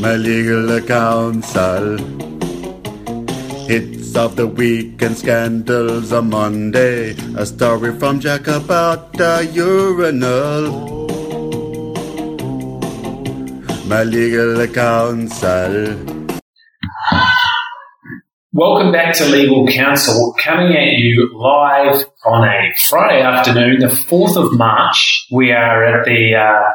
My legal counsel. Hits of the week and scandals on Monday. A story from Jack about the urinal. My legal counsel. Welcome back to Legal Counsel, coming at you live on a Friday afternoon, the 4th of March. We are at the, uh,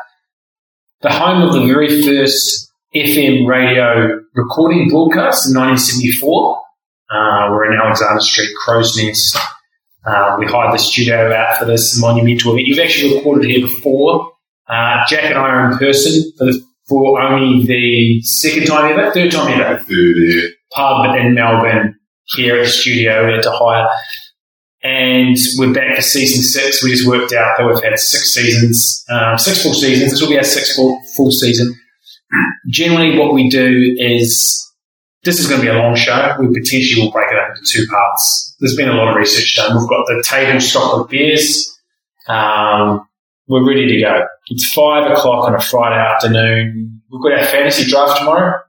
the home of the very first FM radio recording broadcast in 1974. Uh, we're in Alexander Street, Crow's Nest. Uh, we hired the studio out for this monumental event. You've actually recorded here before. Uh, Jack and I are in person for, the, for only the second time ever, third time ever. Third year. Pub in Melbourne here at the studio we had to hire. And we're back for season six. We just worked out that we've had six seasons, um, six full seasons. This will be our sixth full, full season. Generally, what we do is this is going to be a long show. We potentially will break it up into two parts. There's been a lot of research done. We've got the table stock of beers. Um, we're ready to go. It's five o'clock on a Friday afternoon. We've got our fantasy draft tomorrow.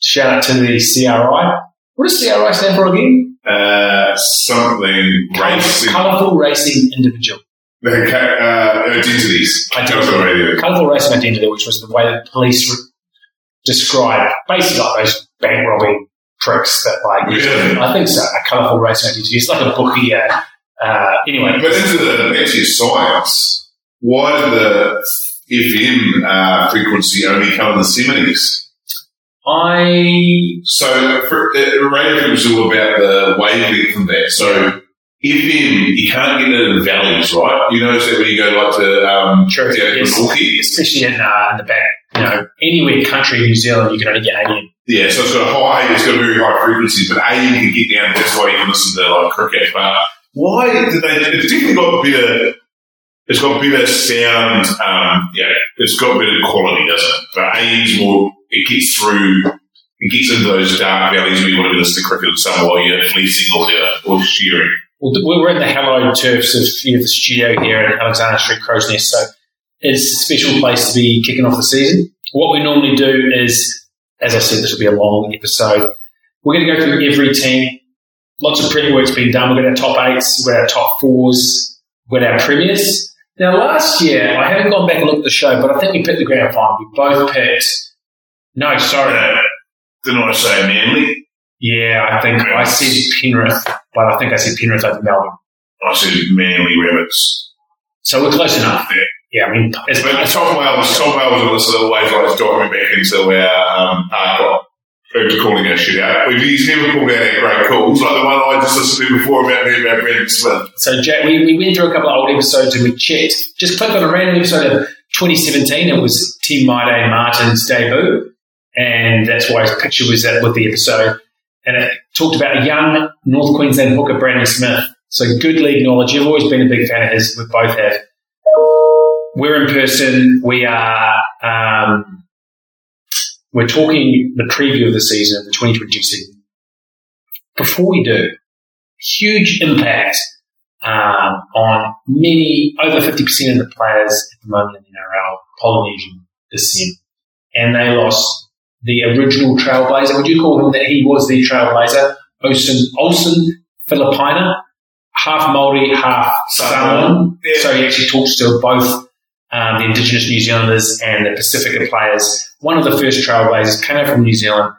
Shout out to the CRI. What does CRI stand for again? Uh, something racing. Colourful Racing Individual. Uh, identities. Identity. Colourful race Racing Identity, which was the way that police re- described basically like those bank robbing tricks that like, Really? I think so, a Colourful Racing Identity. It's like a bookie, uh, uh, anyway. But into the back to your science, why did the FM uh, frequency only come in the 70s? I, So for, uh, radio was all about the wavelength from that. So FM, you can't get it in valleys, right? You notice that when you go like to um, down yes. Milwaukee? especially in, uh, in the back, you know, anywhere in country in New Zealand, you can only get 80. Yeah, so it's got a high, it's got a very high frequency, but A, you can get down, that's why you can listen to like cricket. But why did they, it's definitely got better, it's got better sound, um, yeah, it's got better quality, doesn't it? But A is more, it gets through, it gets into those dark valleys where you want to listen to cricket summer while you're fleecing or, you're- or shearing. We're in the hallowed turfs of you know, the studio here at Alexander Street Crow's Nest, so it's a special place to be kicking off the season. What we normally do is, as I said, this will be a long episode. We're going to go through every team. Lots of pre-work's been done. We've got our top eights, we've got our top fours, we've got our premiers. Now, last year, I haven't gone back and looked at the show, but I think we picked the grand final. We both picked. No, sorry. Uh, didn't I say Manly? Yeah, I think I said Penrith, but I think I said Penrith over Melbourne. I said Manly Rabbits. So we're close enough. Yeah. Yeah, I mean, it's, But Tom Wells, Tom Wells was always like diving back into our um, park who's calling our shit out. We've, he's never called out our great calls, like the one I just listened to before about me about Brandon Smith. so Jack, we, we went through a couple of old episodes and we checked. Just click on a random episode of 2017. It was Te Maire Martin's debut, and that's why his picture was that with the episode. And it talked about a young North Queensland hooker, Brandon Smith. So good league knowledge. You've always been a big fan of his. We both have. We're in person. We are. Um, we're talking the preview of the season, the 2022 season. Before we do, huge impact um, on many, over 50% of the players at the moment in the NRL, Polynesian descent. And they lost the original trailblazer. Would you call him that he was the trailblazer? Olsen, Olsen Filipaina, half Maori, half Samoan. Yeah. So he actually talks to both um, the Indigenous New Zealanders and the Pacifica players. One of the first trailblazers came out from New Zealand,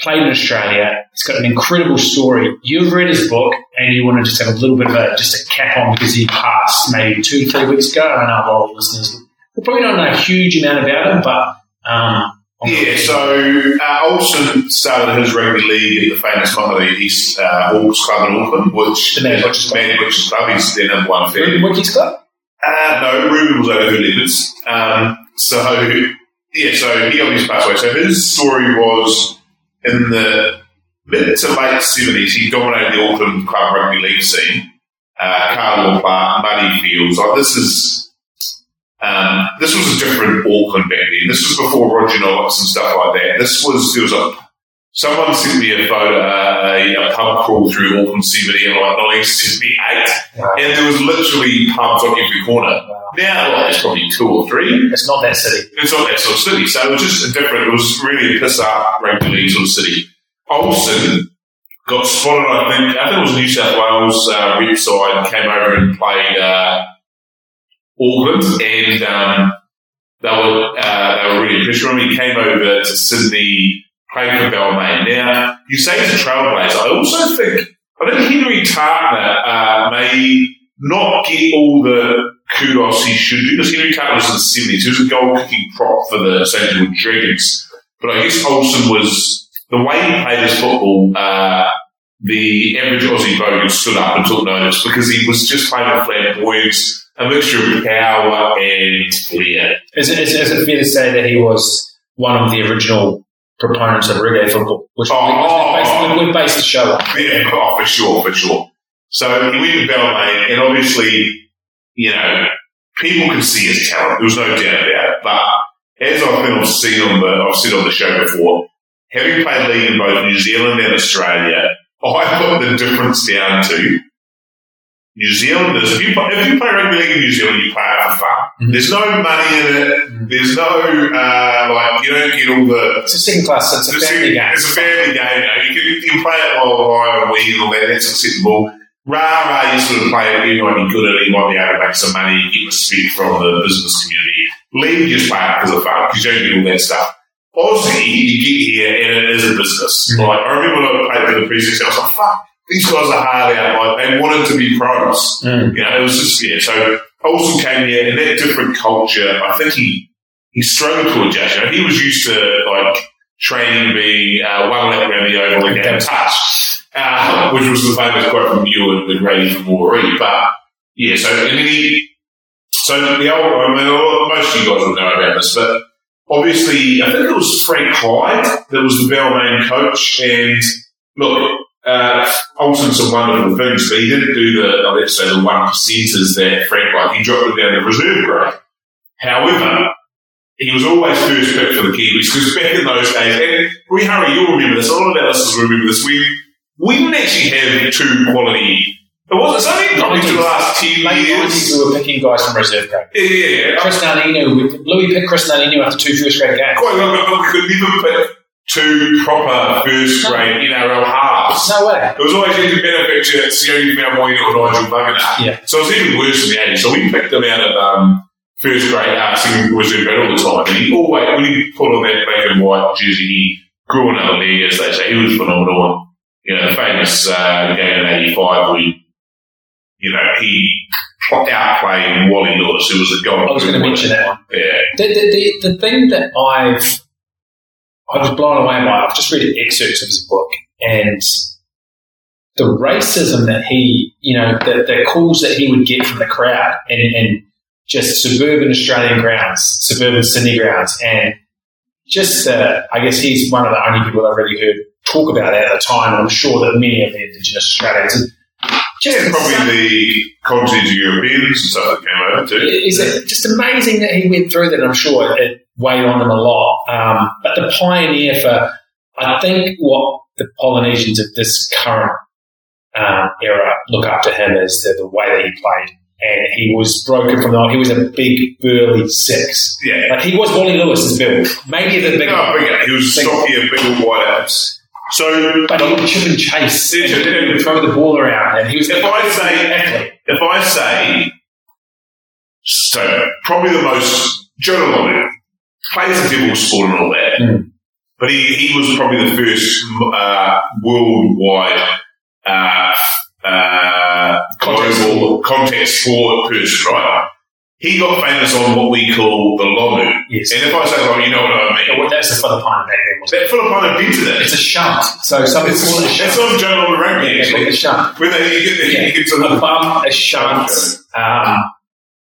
played in Australia. He's got an incredible story. You've read his book and you want to just have a little bit of a just a cap on because he passed maybe two, three weeks ago. I know a lot of listeners will probably don't know a huge amount about him, but um, Yeah, so uh, Olsen started his rugby league at the famous Comedy East uh, Hawks Club in Auckland, which The Man Butchers Club. Butchers Club. He's their number one fan. Ruben Wiki's club. Uh, no, Ruben was over who Leopards. Um, so yeah, so he obviously passed away. So his story was in the mid to late seventies. He dominated the Auckland club rugby league scene. Uh, Carlaw Park, Muddy Fields. Like this is. Um, this was a different Auckland back then. This was before Rogernomics and stuff like that. This was there was a Someone sent me a photo, uh, a, a pub crawl through Auckland CBD in like 1978, Wow. and there was literally pubs on every corner. Now, like, there's probably two or three. It's not that city. It's not that sort of city, so it was just a different. It was really a piss up league sort of city. Olsen got spotted. I think I think it was New South Wales uh, rep side came over and played uh, Auckland, and um, they were uh, they were really impressed him. He came over to Sydney, played for Balmain. Now you say he's a trailblazer. I also think I think Henry Tatana uh, may not get all the kudos he should do because Henry Tatana was in the seventies. He was a goal kicking prop for the St. George Dragons. But I guess Olsen was the way he played his football. Uh, the average Aussie voter stood up and took notice because he was just playing with flamboyance, a mixture of power and flair. Is it, is, is it fair to say that he was one of the original proponents of reggae football, which Oh, we, oh, based, we based the show on? Yeah, oh, for sure, for sure. So he went to Balmain, and obviously, you know, people can see his talent. There was no doubt about it. But as I've been seen on the, I've said on the show before, having played league in both New Zealand and Australia, I put the difference down to New Zealanders. If you play, if you play rugby league in New Zealand, you play it for fun. Mhm. There's no money in it. There's no uh, like you don't get all the It's a second class, it's a family game. It's a family game. You, know. you, can, you can play it while on weed and all that. That's acceptable. Rah rah, you sort of play it. You might be good at it. You might be able to make some money. You get respect from the business community. League, you just play it because of fun because you don't get all that stuff. Aussie, you get here and it is a business. Mhm. Like I remember when I played for the precinct, I was like, "Fuck, these guys are hard out." Like they wanted to be pros. Mm. You know, it was just yeah. So Olsen came here in that different culture. I think he he struggled to adjust. You know, he was used to like training being uh, one lap around the oval and get a touch, uh, which was the famous quote from you and with Grady from Warree. But yeah, so and then he so the old I mean, most of you guys will know about this, but obviously I think it was Frank Hyde that was the Balmain coach, and look. Uh, Olsen some wonderful things, but he didn't do the, let's say, the one percenters that Frank like. He dropped it down to reserve grade. However, he was always first pick for the Kiwis because back in those days, and we hurry, you'll remember this. A lot of our listeners will remember this. We we didn't actually have two quality. It wasn't something probably to the last ten Late years. we were picking guys from reserve grade. Yeah, yeah, yeah. Chris Nardino, Louis picked Chris Nardino after two first grade games. Quite but we could never pick two proper first grade NRL halves. No way. It was always either benefit to Sione Malmoina or Nigel Bugger. Yeah. So it was even worse than the 80s. So we picked him out of um, first grade uh, singing reserve grade all the time. And he always, when he put on that black and white jersey, he grew another leg, as they say. He was phenomenal. You know, the famous uh, game in 85 where, you know, he outplayed Wally Lewis, who was a goal. I was going to mention that one. Yeah. The, the, the, the thing that I've I was blown away by, it. I've just read excerpts of his book, and the racism that he, you know, the, the calls that he would get from the crowd, and, and just suburban Australian grounds, suburban Sydney grounds, and just, uh, I guess he's one of the only people I've really heard talk about it at the time, and I'm sure that many of the Indigenous Australians. Just Yeah, probably the continental Europeans and stuff that came over too. is it just amazing that he went through that? I'm sure it weighed on him a lot. Um, but the pioneer for, I think, what the Polynesians of this current um, era look up to him is the, the way that he played. And he was broken from the. He was a big, burly six. Yeah. Like he was Wally Lewis's build, maybe the big, No, bigger. He was Big- stockier, bigger, white abs. So but he would chip and chase and, yeah. and throw the ball around. And he was if I say athlete. if I say, so probably the most Joe Lomond plays a devil sport and all that, Mm. but he, he was probably the first uh, worldwide uh, uh, Contact global contact sport person, right? He got famous on what we call the Lomu. Yes. And if I say Lomu, you know what I mean. Well, that's the Filipino back then. wasn't it? That Filipino invented it. It's a shunt. So some people It's, call it a that's shunt. on Jonah Lomu rugby, Yeah, it's called a shunt. When they, you get, Yeah. you get to a the bum, a shunt. Um,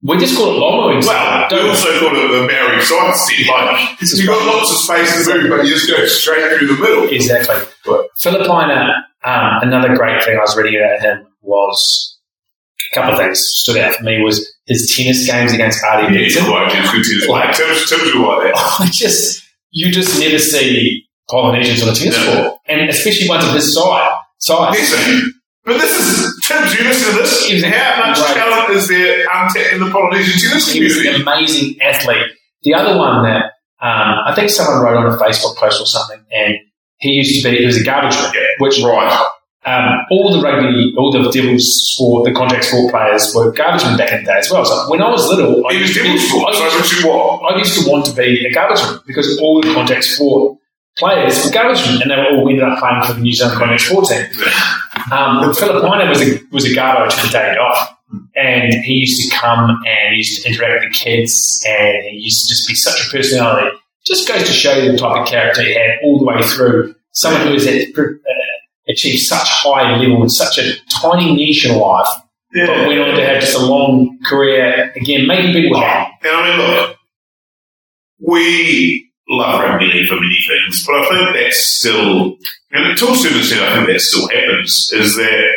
We just call it lawn mowing. Well, we also call it the Maori side stick. Like, you've got lots of space to move, but you just go straight through the middle. Exactly. Right. Filipaina, um, another great thing I was reading about him was a couple of things stood out for me was his tennis games against Artie Yeah, Dixon. quite it's good tennis. Like- Tim's, Tim's good like that. I just you just never see Polynesians on a tennis No. court, and especially ones of his size. Size. But this is, Tim's, you listen to this. How much Right. talent is there untapped in the Polynesian tennis was community? an amazing athlete. The other one that um, I think someone wrote on a Facebook post or something, and he used to be he was a garbage man, Yeah. which Right. um, all the rugby, all the Devils sport, the contact sport players were garbage men back in the day as well. So when I was little, I He was used Devil's sport, I so used what? I used to want to be a garbage man because all the contact sport players were garbage and they were all ended up playing for the New Zealand contact sport team. Um, Filipaina was a was a garbo to the day off, and he used to come and he used to interact with the kids, and he used to just be such a personality. Just goes to show you the type of character he had all the way through. Someone who has uh, achieved such high level in such a tiny niche in life, but Yeah. went on to have just a long career. Again, making people happy. And I mean, look, we love rugby league for many things, but I think that's still, and to a certain extent, I think that still happens, is that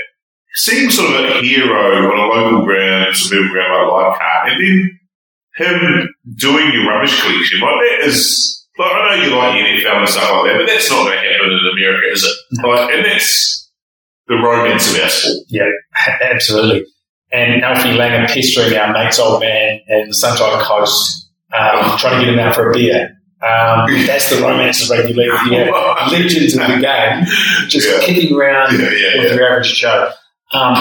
seeing sort of a hero on a local ground, suburban ground like Leichhardt, and then him doing your rubbish collection, like that is, like, I know you like NFL and stuff like that, but that's not going to happen in America, is it? Like, and that's the romance of our sport. Yeah, absolutely. And Alfie Langer pestering our mate's old man in the Sunshine Coast, um, trying to get him out for a beer. Um, that's the romance of rugby league. Yeah, legends of the game, just Yeah. kicking around Yeah, yeah, with your average Joe. Um,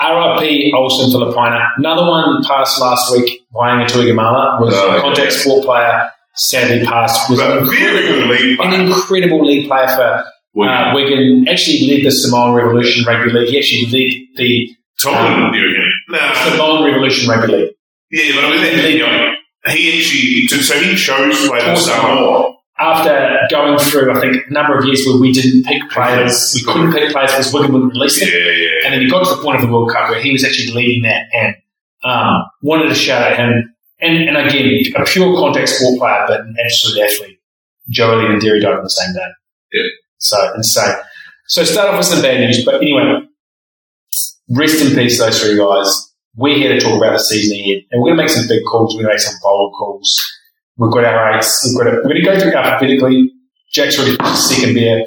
RIP Olsen Filipaina. Another one passed last week, Va'aiga Tuigamala, was Oh, a contact yeah. sport player, sadly passed. Was an good league an player. incredible league player for uh, Wigan. Actually led the Samoan Revolution Rugby League. He actually led the Tottenham. No, Samoan Revolution Rugby League. Yeah, but I mean, you know, he actually, so he chose players Samoa. After going through, I think, a number of years where we didn't pick players, we couldn't pick players because Wigan wouldn't release Yeah, them. yeah. And then he got to the point of the World Cup where he was actually leading that and um, wanted to shout at him. And, and again, a pure contact sport player, but an absolute athlete. Joey and Derry died on the same day. Yeah. So insane. So start off with some bad news, but anyway, rest in peace, those three guys. We're here to talk about the season ahead, and we're going to make some big calls. We're going to make some bold calls. We've got our eights. We've got. A, we're going to go through alphabetically. Jack's already finished his second beer.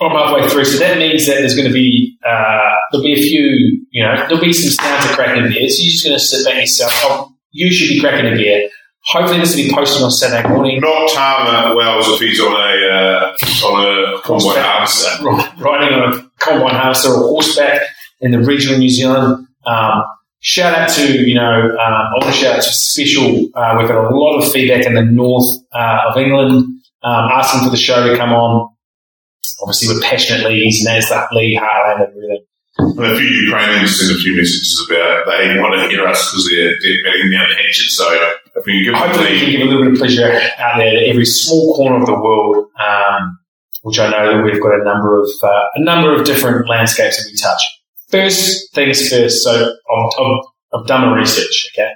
I'm halfway through, so that means that there's going to be uh, there'll be a few. You know, there'll be some sounds of cracking beers. So you're just going to sit back yourself. Oh, you should be cracking a beer. Hopefully, this will be posted on Saturday morning. Not Tama Wells if he's on a, uh, on a convoy harvester. riding on a combine harvester or horseback in the regional New Zealand. Um, shout out to, you know, um, I want to shout out to Special. Uh, we've got a lot of feedback in the north uh, of England um, asking for the show to come on. Obviously, we're passionate leagues, NASDAQ League, Heartland, and everything. And a few Ukrainians sent a few messages about they want to hear us because they're, they're batting down the hatchet. So if we can give Hopefully, we can give a little bit of pleasure out there to every small corner of the world, um, which I know that we've got a number of uh, a number of different landscapes that we touch. First things first. So I've, I've, I've done my research. Okay,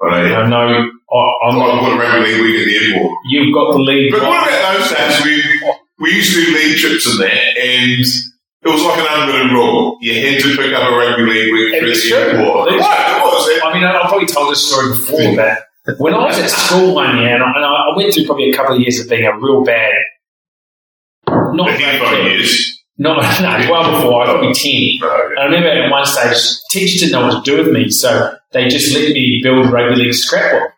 the, I know, I know I, I'm I've not, got a rugby league week at the airport. you've got the lead. But what about those days? We, we used to do league trips and that, and it was like an unwritten rule. You had to pick up a rugby league week for the airport. Right, it was. I mean, I've probably told this story before, but when I was at school one year, and I, and I went through probably a couple of years of being a real bad, not The great kid. years. Not no, well before I was probably ten. No, And I remember at one stage, teachers didn't know what to do with me, so they just let me build rugby league scrapbook.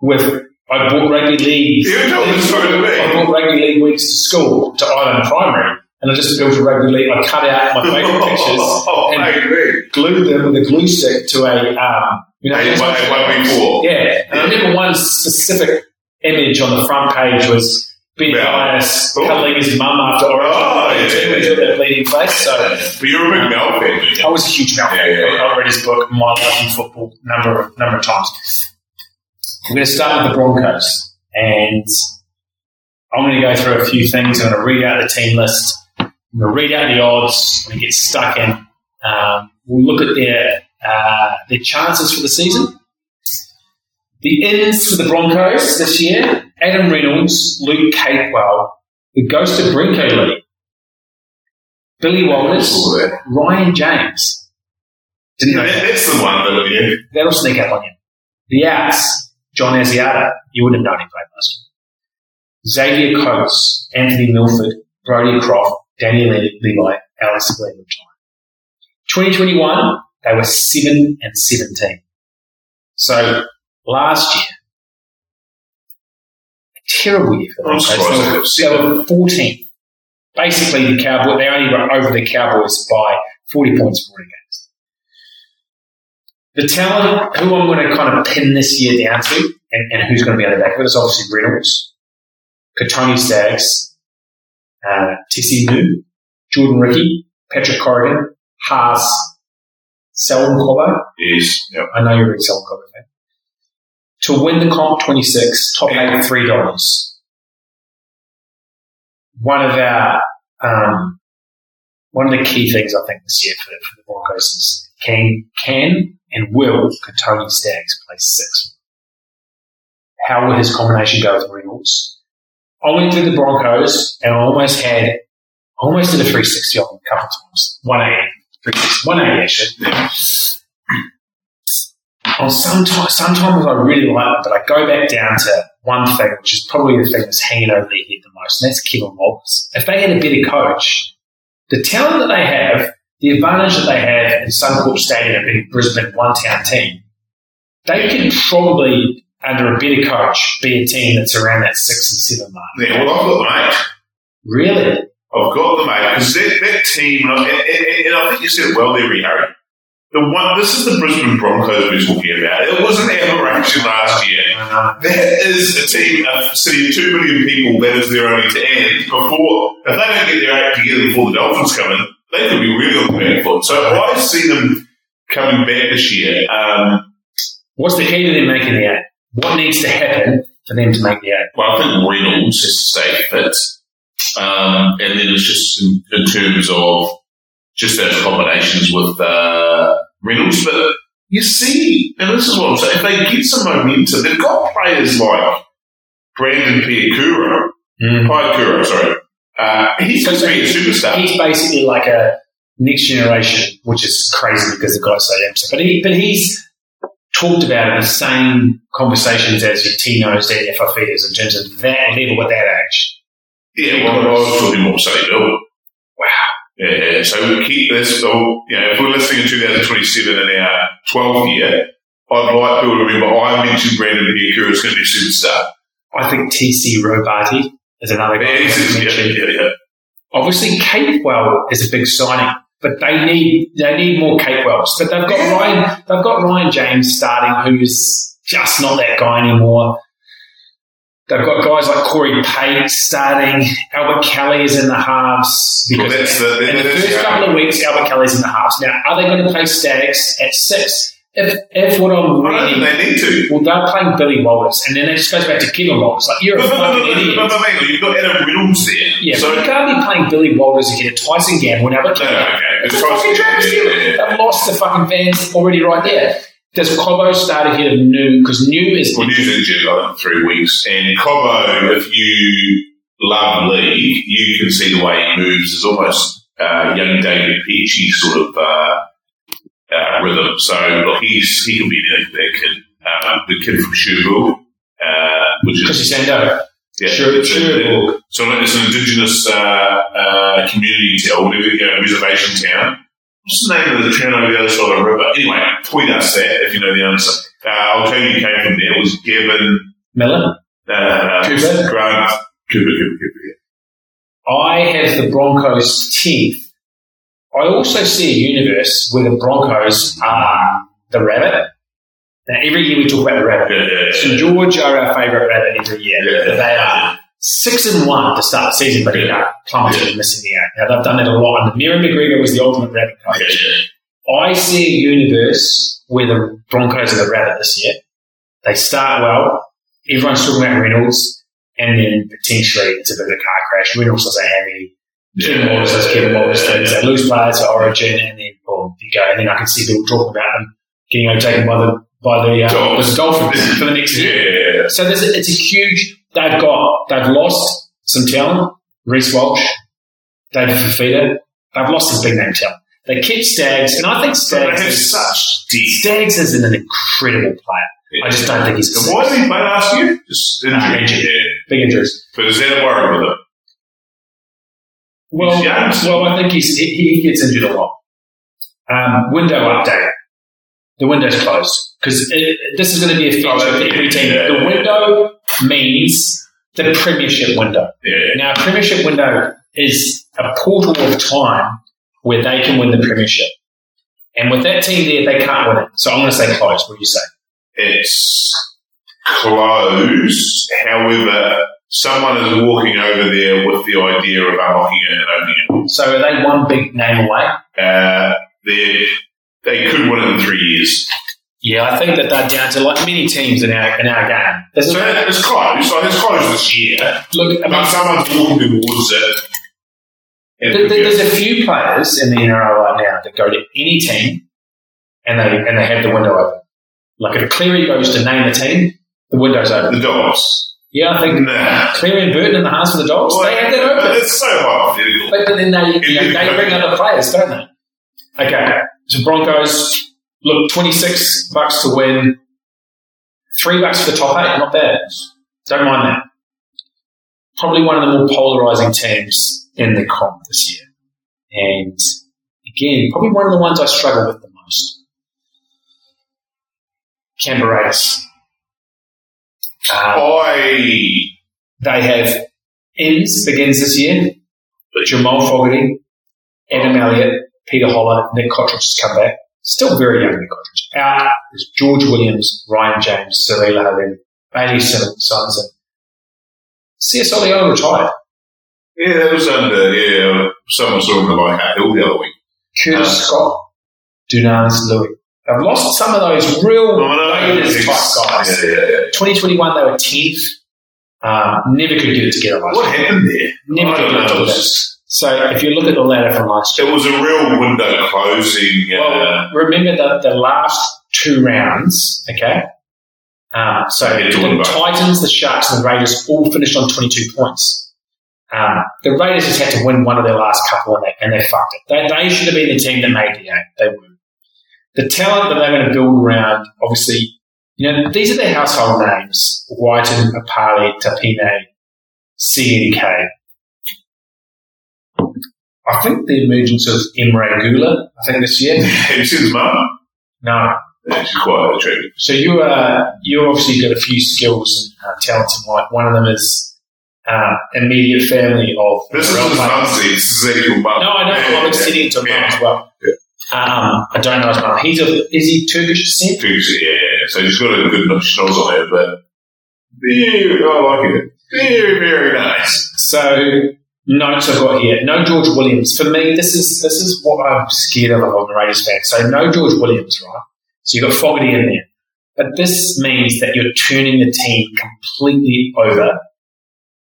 With I bought rugby league. You told this story to me. I brought rugby league weeks to school to Island Primary, and I just built a rugby league. I cut out my favourite pictures oh, and glued them with a glue stick to a um, you know, Hey, one, hey, one before. yeah. And I remember one specific image on the front page was Ben Yeah. Linus Oh. cuddling his mum after Orange. Oh, yeah, yeah, With that bleeding face. So But you're a big Mel fan. I was a huge Mel fan. Yeah, yeah, yeah. I've read his book, My Life in Football, number of number of times. We're going to start with the Broncos, and I'm going to go through a few things. I'm going to read out the team list. I'm going to read out the odds. I'm going to get stuck in. Um, we'll look at their uh, their chances for the season, The ins for the Broncos this year Adam Reynolds, Luke Capewell, the Ghost of Brenko Lee, Billy Walters, Ryan James. Didn't know That- that. that's the one that, yeah. That'll sneak up on you. The outs, John Asiata. You wouldn't have known he played last year. Xavier Coates, Anthony Milford, Brodie Croft, Danny Le- Levi, Alex Glenn 2021, they were 7 and 17. So last year, a terrible year for the Broncos. They were, they were 14. Basically, the Cowboys, they only were over the Cowboys by 40 points, 40 games. The talent, who I'm going to kind of pin this year down to, and, and who's going to be on the back of it, is obviously Reynolds, Kotoni Staggs, uh, Tesi Niu, Jordan Riki, Patrick Carrigan, Haas, Selwyn Cobbo. Yes. Yep. I know you're a Selwyn Cobbo fan. To win the comp 26, top eight, three dollars. One of our, um, one of the key things I think this year for, for the Broncos is can, can and will Kotoni Staggs play six? How will his combination go with Reynolds? I went through the Broncos and I almost had, I almost did a 360 on them a couple of times. 180. 360, 180 actually. Oh, yeah. Sometimes, sometimes I really like them, but I go back down to one thing, which is probably the thing that's hanging over their head the most, and that's Kevin Walters. If they had a better coach, the talent that they have, the advantage that they have in Suncorp Stadium being Brisbane one town team, they could probably, under a better coach, be a team that's around that six and seven mark. Yeah, well, I've got the mate. Really? I've got the mate because that, that team, and, and, and I think you said it well there, Harry. The one, this is the Brisbane Broncos we're talking about. It wasn't aberration last year. That is a team, a city of two million people. That is their only to end. Before, if they don't get their act together before the Dolphins come in, they could be really on the back foot. So I see them coming back this year. Um, what's the key to them making the eight? What needs to happen for them to make the eight? well, I think Reynolds has to stay fit. Um, and then it's just in, in terms of just those combinations with uh, Reynolds. But you see, and this is what I'm saying, if they get some momentum, they've got players like Brendan Piakura, Piakura, sorry. Uh, he's So- going to be a superstar. He's basically like a next generation, which is crazy because the guy's so young. But he, but he's talked about in the same conversations as your Tinos and FFEs in terms of that level at that age. Yeah, well, I was talking more Sonny Bill. Wow. Yeah, yeah. So we keep this, so, you know, if we're listening in 2027 in our 12th year, I'd like people to remember I mentioned Brendan Piakura is going to be a superstar. I think TC Robati is another guy. Yeah, who's yeah, yeah, yeah. Obviously, Capewell is a big signing, but they need they need more Capewells. But they've got Ryan they've got Ryan James starting, who's just not that guy anymore. They've got guys like Corey Pate starting. Albert Kelly is in the halves Well, that's the- in the first the- couple of weeks, Albert Kelly's in the halves. Now, are they going to play Staggs at six? If if what I'm reading, they need to. well, they're playing Billy Walters, and then it just goes back to Kevin Walters. Like you're a But, but, but, fucking but, idiot. but, but, on, you've got Adam Reynolds there. Yeah, so, but you can't be playing Billy Walters again twice Tyson Gamble and Albert no, Kelly. no, okay. It's It's a fucking yeah, yeah. They've lost the fucking fans already right there. Does Cobbo start ahead of Niu? Because Niu is Well, Niu's injured, I think, three weeks. And Cobbo, if you love league, you can see the way he moves. is almost uh, young David Peachey sort of uh, uh, rhythm. So, look, he's, he can be the, the kid. Uh, the kid from Cherbourg, uh, which is Sando. yeah, a- Cherbourg. so it's an indigenous uh, uh, community town, whatever, you know, reservation town. What's the name of the town over the other side of the river? Anyway, tweet us that if you know the answer. Uh, I'll tell you who came from there. It was Gavin Miller. uh, Cooper? Grant Cooper, Cooper, Cooper. yeah. I have the Broncos 10th. I also see a universe where the Broncos are the rabbit. Now, every year we talk about the rabbit. Yeah, yeah, yeah. St George are our favourite rabbit every year. They are six and one to start the season, but they are plummeted and missing the eight. Now they've done that a lot. And Mary McGregor was the ultimate rabbit coach. Yeah, yeah. I see a universe where the Broncos are the rabbit this year. They start well. Everyone's talking about Reynolds, and then potentially it's a bit of a car crash. Reynolds does a heavy. Kevin Yeah. Walters does Kevin Walters things. They lose players to Origin, and then boom, you go. And then I can see people talking about them getting overtaken by the by the, uh, Dolphins. the Dolphins for the next year. Yeah. So there's a, it's a huge. They've got they've lost some talent. Reece Walsh, David Fifita. They've lost some big name talent. They keep Staggs, and I think Staggs is, such deep. Staggs is an incredible player. I just don't think he's And why did he play last year? Just injury. Injured. Yeah. big injuries. But is that a worry with him? Well, well, I think he's, he, he gets injured a lot. Um, window update. The window's closed because this is going to be a feature Oh, of every team. The window means the premiership window. Yeah. Now, a premiership window is a portal of time where they can win the premiership. And with that team there, they can't win it. So I'm going to say close. What do you say? It's closed. However, someone is walking over there with the idea of unlocking it and opening it. So are they one big name away? Uh, they they could win it in three years. Yeah, I think that they're down to like many teams in our in our game. This So it's close. Like it's close this year. look, I mean, But someone's walking towards it. And There- there- There's a few players in the NRL right now that go to any team and they and they have the window open. Like if Cleary goes to name a team, the window's open. the dogs. Yeah, I think Nah. Cleary and Burton in the hearts for the Dogs, they have that open. it's so hypothetical. But then they, you know, they bring other players, don't they? Okay, so Broncos look twenty six bucks to win, three bucks for the top eight, not bad. Don't mind that. Probably one of the more polarizing teams in the comp this year, and again, probably one of the ones I struggle with the most. Canberra Raiders. Um, they have ends begins this year. Jamal Fogarty, Adam Elliott, Peter Hola, Nick Cotric has come back. Still very young, Nick Cotric. Out is George Williams, Ryan James, Sarila Halim, Bailey Simmons, Sons, and CS Olio retired. yeah, that was under yeah. Someone saw him like at Hill the other week. Curtis Uh, Scott, Dunamis Lui. They've lost some of those real Oh, Raiders type guys. Yeah, yeah, yeah. 2021, they were 10th. Um, never could get it together What happened there? Never I could get. It together. So if you look at the ladder from last year, It was a real window closing. Uh, Well, remember the, the last two rounds, okay? Um, so the Titans, the Sharks, and the Raiders all finished on 22 points. Um, the Raiders just had to win one of their last couple and they, and they fucked it. They, they should have been the team that made the eight. They weren't. The talent that they're going to build around, obviously, you know, these are their household names. Wighton, Papalii, Tapine, CNK. I think the emergence of Emre Guler, I think this year. have you seen his mum? No, Yeah, she's quite attractive. so you uh, you obviously got a few skills and uh, talents in life. One of them is uh, immediate family of. This is his This is actual mum. No, I don't know. Yeah, I'm yeah, extending it to yeah. mum as well. Um, I don't know his mum. He's a, is he Turkish descent? Turkish, yeah, yeah. So he's got a good enough schnoz on there, but very, I like it. Very, very nice. So notes I've got here. No George Williams. For me, this is this is what I'm scared of of a Raiders fan. So no George Williams, right? So you've got Fogarty in there. But this means that you're turning the team completely over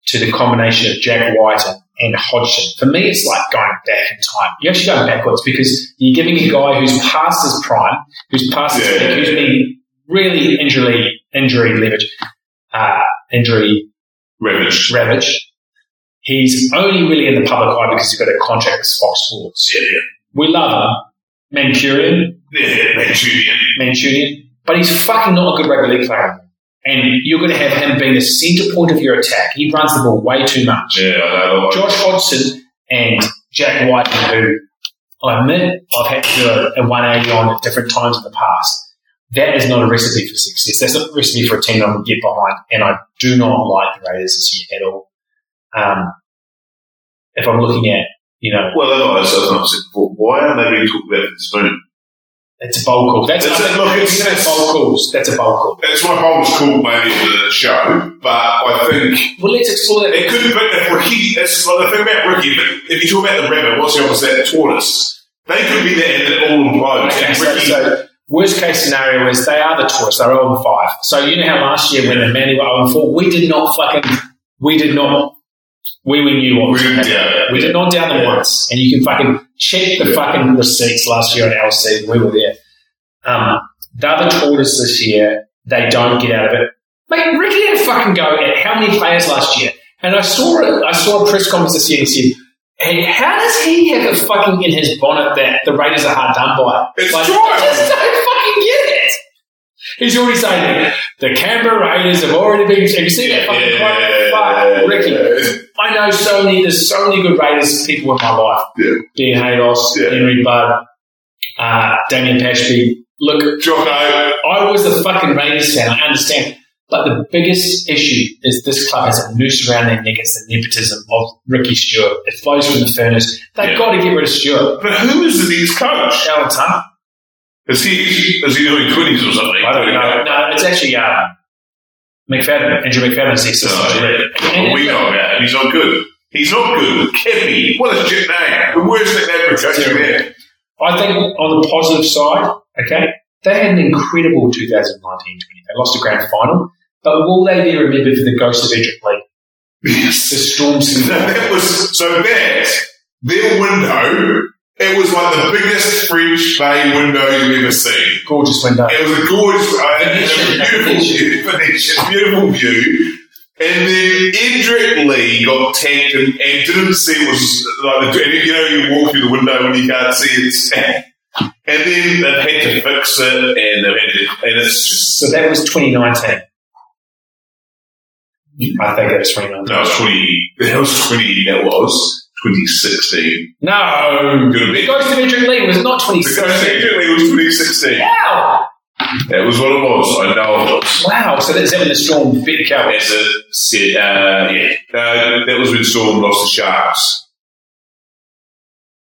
to the combination of Jack White and, Hodgson. For me, it's like going back in time. You're actually going backwards because you're giving a guy who's past his prime, who's past his Yeah. peak, who's been really injury injury leverage, uh, injury Ravaged. ravaged. He's only really in the public eye because he's got a contract with Fox Sports. Yeah, yeah. We love him. Manchurian, Yeah, Manchurian. Manchurian, but he's fucking not a good rugby league player. And you're going to have him being the centre point of your attack. He runs the ball way too much. Yeah, I know. Josh Hodgson and Jack White, who I admit I've had to do a, a 180 on at different times in the past. That is not a recipe for success. That's not a recipe for a team that I can get behind. And I do not like the Raiders this year at all. Um, if I'm looking at, you know, Well, they're not themselves not said before. Why aren't they being talked about the spoon? it's a bowl call. That's, it. Look, if it's- you're bowl calls. That's a bowl call. That's my was called maybe the show, but I think Well, let's explore that. it could been if Ricky. It's like the thing about Ricky. If, if you talk about the rabbit, what's the opposite? The tortoise. They could be there and it all implodes. Okay, and so, Ricky, so worst case scenario is they are the tourists. They're 0 5. So you know how last year when the Manly were 0 4, we did not fucking, we did not, we, we knew what We going didn't to happen. We did not down them once. And you can fucking check the fucking receipts last year on LC. We were there. Um, the tortoise this year. They don't get out of it. Mate, Ricky had a fucking go at how many players last year. And I saw it, I saw a press conference this year and said, Hey, how does he have it fucking in his bonnet that the Raiders are hard done by? It's like, true. I just don't fucking get He's already saying the Canberra Raiders have already been. Have you seen that fucking quote? Fuck, Ricky. I know so many. There's so many good Raiders people in my life. Yeah. Dean Haydos, Yeah. Henry Budd, uh, Damien Pashby. Look, Jocko, I was a fucking Raiders fan. I understand. But the biggest issue is this club has a noose around their neck. It's the nepotism of Ricky Stewart. It flows from the furnace. They've Yeah. got to get rid of Stewart. but who is the next coach? Alan Tunt. Is he is he doing twenties or something? I don't know. No, it's actually um, McFadden. Andrew McFadden's the assistant. Oh, to yeah. Rick. Well, we know about him. He's not good. He's not good. Kepi. What a shit name. The worst nickname for a coach you. I think on the positive side, okay, they had an incredible 2019-20. They lost a grand final, but will they be remembered for the ghost of Edrick Lee? The Yes. Storms. that was so that their window. It was one of the biggest French Bay windows you've ever seen. Gorgeous window. It was a gorgeous, uh, it was a beautiful view, Venetian, beautiful view. And then Edrick Lee got tanked and, and didn't see it was like the, you know you walk through the window and you can't see it's tanked. And then they've had to fix it and they've had to, and it's just So that was 2019. I think it was 2019. no, it's twenty. That was twenty. That was twenty sixteen. No! Could have The been. ghost of Edrick Lee was not Because 2016. Edrick Lee was twenty sixteen. Wow! That was what it was. I know it was. Wow, so that's when the Storm the Cowboys. As it uh, yeah, uh, that was when Storm lost the Sharks.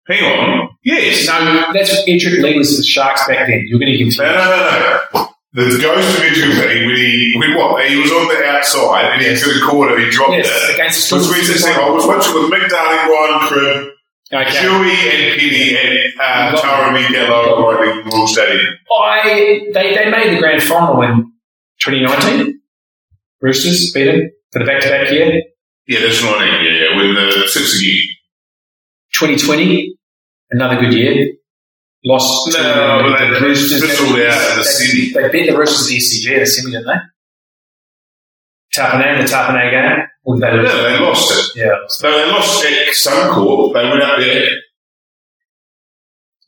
Hang on. Yes. No, that's Edrick Lee was the Sharks back then. You're going to give No, no, no, no. The ghost of Lee, when he, when what? He was on the outside and he Yes. could have caught it, he dropped Yes, it. against the Storm. it's I was watching with Mick Darling, Ryan Cribb, Okay. Huey and Penny and uh, Tara. Miguelo riding Royal Stadium. I they, they made the grand final in 2019. Roosters beat them for the back to back year. Yeah, that's right. Yeah, yeah, when the six again. 2020, another good year. Lost to No, but uh, they- the Roosters. fizzled out in the They- semi. They beat the Roosters the ECG the semi, didn't they? Tapine, the Tapine game. Or they No, they lost it. Yeah. So they lost at Suncorp. They went up there.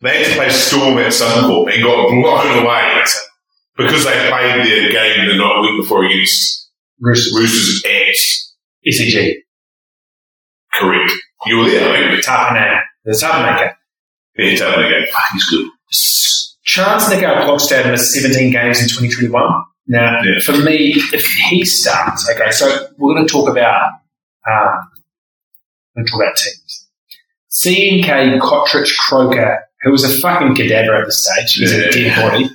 They had to play Storm at Suncorp and got blown away because they played their game the night week before against Roosters. Roosters at ECG. correct. You were there, I think. Tapine. The Tapine game. Yeah, tell me again. Fuck, he's good. Chance Nico Klokstad missed 17 games in 2021. Now, Yeah. for me, if he starts, okay, so we're going to talk about, um, we're going to talk about teams. CNK, Cotric, Croker, who was a fucking cadaver at the stage, he was Yeah. a dead body.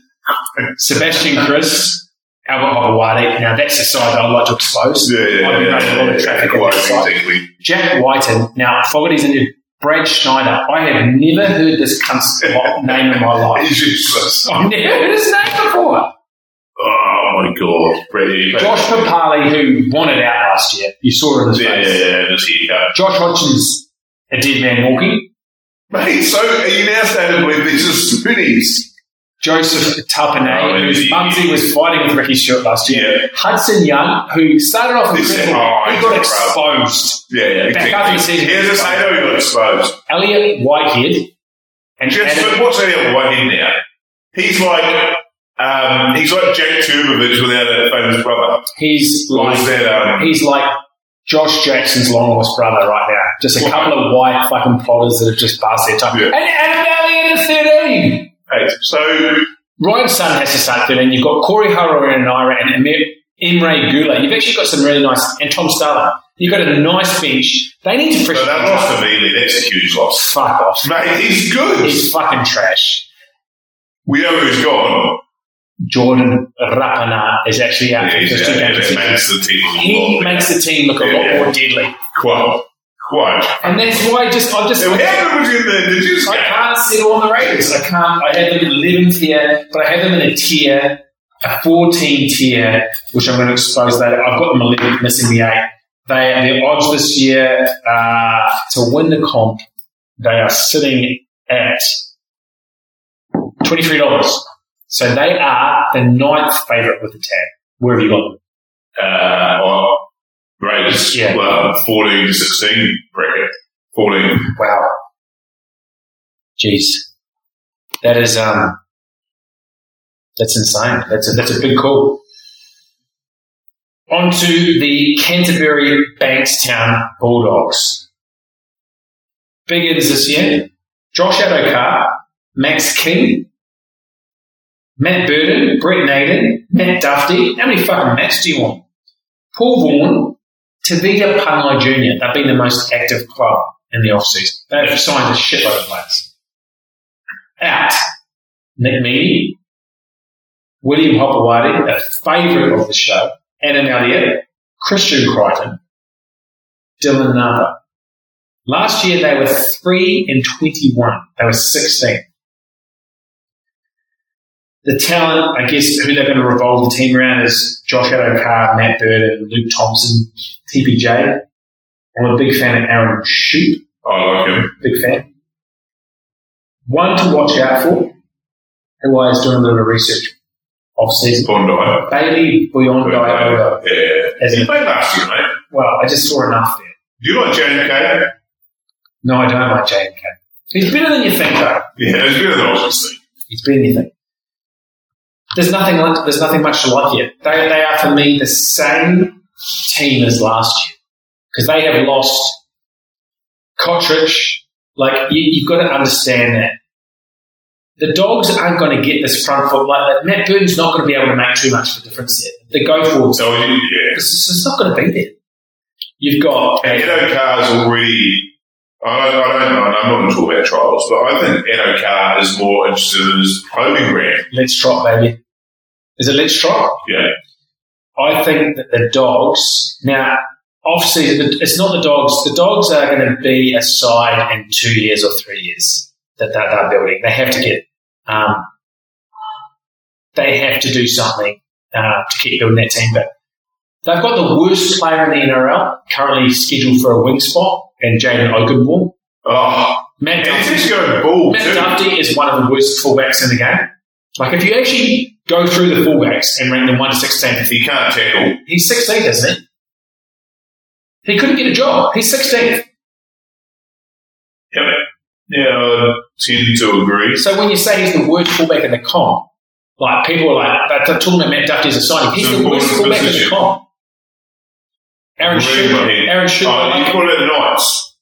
Sebastian Kris, Albert Hopoate. Now, that's the side that I'd like to expose. Yeah, yeah, I've been yeah. running a lot of traffic on that side. exactly. Jack Wighton. Now, Fogarty's in there. Brad Schneider. I have never heard this cunt's name in my life. He's useless. I've never heard his name before. Oh my god, Brady. Josh Papalii, who wanted out last year, you saw it in his Yeah, face. yeah, yeah, just here. Josh Hodgson's a dead man walking. Mate, so are you now to believe these are spoonies? Joseph Tapine, Oh, whose mumsy was fighting with Ricky Stewart last year. Yeah. Hudson Young, who started off is- incredible, oh, he got exposed. Yeah, yeah. Back up in the season. Here's a say who got exposed. Elliott Whitehead and Just Adam, what's one in now? He's like um, he's like Jack Trbojevic without a famous brother. he's like that? Um, he's like Josh Jackson's long lost brother right now. Just a What? couple of white fucking plotters that have just passed their time. Yeah. And Adam Elliott at 13. Hey, so Ryan Sutton has to start 13. You've got Corey Harawira-Naera and Emir, Emre Guler. You've actually got some really nice, and Tom Starling. You've got a nice bench. They need to so freshen that things lost up. to Mealy. That's a huge loss. Fuck off. Mate, he's good. He's fucking trash. we know who's gone. Jordan Rapana is actually out Yeah, for he's just two out. games. That makes the team. He makes the team look a lot yeah. more deadly. quite. Quite. And that's why I just, I just, So how good in the did you I can't settle on the Raiders. I can't. I had them in 11th tier, but I had them in a tier, a 14 tier, which I'm going to expose later. I've got them 11th, missing the 8. They are the odds this year uh, to win the comp. They are sitting at $23. So they are the ninth favourite with the tab. Where have you got them? Uh, oh, Raiders. Yeah. Well, 14 to 16 bracket. 14. Wow. Jeez. That is, um, that's insane. That's a, that's a big call. On to the Canterbury Bankstown Bulldogs. Big ins this year. Josh Adokar, Max King, Matt Burden, Brett Naden, Matt Duffy. How many fucking Matts do you want? Paul Vaughan, Tevita Pangai Jr. They've been the most active club in the off-season. They've signed a shitload of players. Out. Nick Meaney, William Hopoate, a favourite of the show, Adam Elliott, Christian Crichton, Dylan Napa. Last year they were 3 and 21. They were 16. The talent, I guess, who they're going to revolve the team around is Josh Addo-Carr, Matt Bird, and Luke Thompson, TPJ. I'm a big fan of Aaron Schoupp. I oh, like him. Big fan. One to watch out for, who I was doing a little bit of research off season. Bondi. Bailey Biondi-Odo. Uh, yeah. As He played last year, mate. well, I just saw enough there. Do you like JMK? No, I don't like JMK. He's better than you think, though. Yeah, it's better than I was. He's better than you think. There's nothing like, there's nothing much to like here. They, they are for me the same team as last year because they have lost Cotric. Like you, you've got to understand that the dogs aren't going to get this front foot. Like, like Matt Burton's not going to be able to make too much of a difference there. The go forwards, So, yeah. it's, it's not going to be there. You've got And Addo-Carr's already. I don't, I don't know. I'm not going to talk about trials, but I think Edo Carr is more interested in his proving ground. Let's Trot, baby. Is it Let's Trot? Yeah. I think that the dogs now off season. It's not the dogs. The dogs are going to be a side in two years or three years that they're, they're building. They have to get. Um, they have to do something uh, to keep building that team. But they've got the worst player in the NRL currently scheduled for a wing spot, and Jayden Okunbor. Oh, Matt and Dufty, just going ball, Matt. Dufty is one of the worst fullbacks in the game. Like if you actually go through the fullbacks and rank them one to sixteen, He can't tackle. He's 16th, isn't he? He couldn't get a job. He's 16th. Yep. Yeah, I tend to agree. So when you say he's the worst fullback in the comp, like people are like, they're talking about Matt Dufty as a signing. He's So the worst what fullback in the comp. Aaron Really, Aaron Schoupp. Oh, you I, put it at Knights.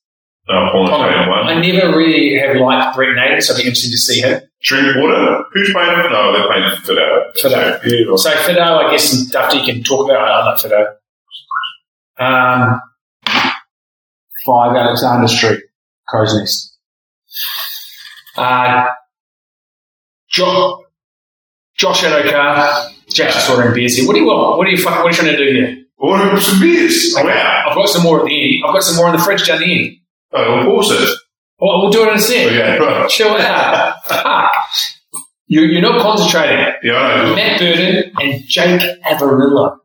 No, I. I never really have liked Brent Naden, so it'll be interesting to see him. Drinkwater? Who's playing? No, they're playing Fido. Fido. Yeah. So Fido, I guess and Dufty can talk about. I like Fido. Um, five Alexander Street, Crow's Nest. Uh, jo- Josh Addo-Carr, Jackson Sorter and Beers here. What do you want? What are you fucking, what are you trying to do here? Order some beers. I'm out. I've got some more at the end. I've got some more in the fridge down the end. Oh, of course it. Well, we'll do it in a sec. Okay, right. Chill out. Fuck. You, you're not concentrating. Yeah. Matt Burton and Jake Averillo.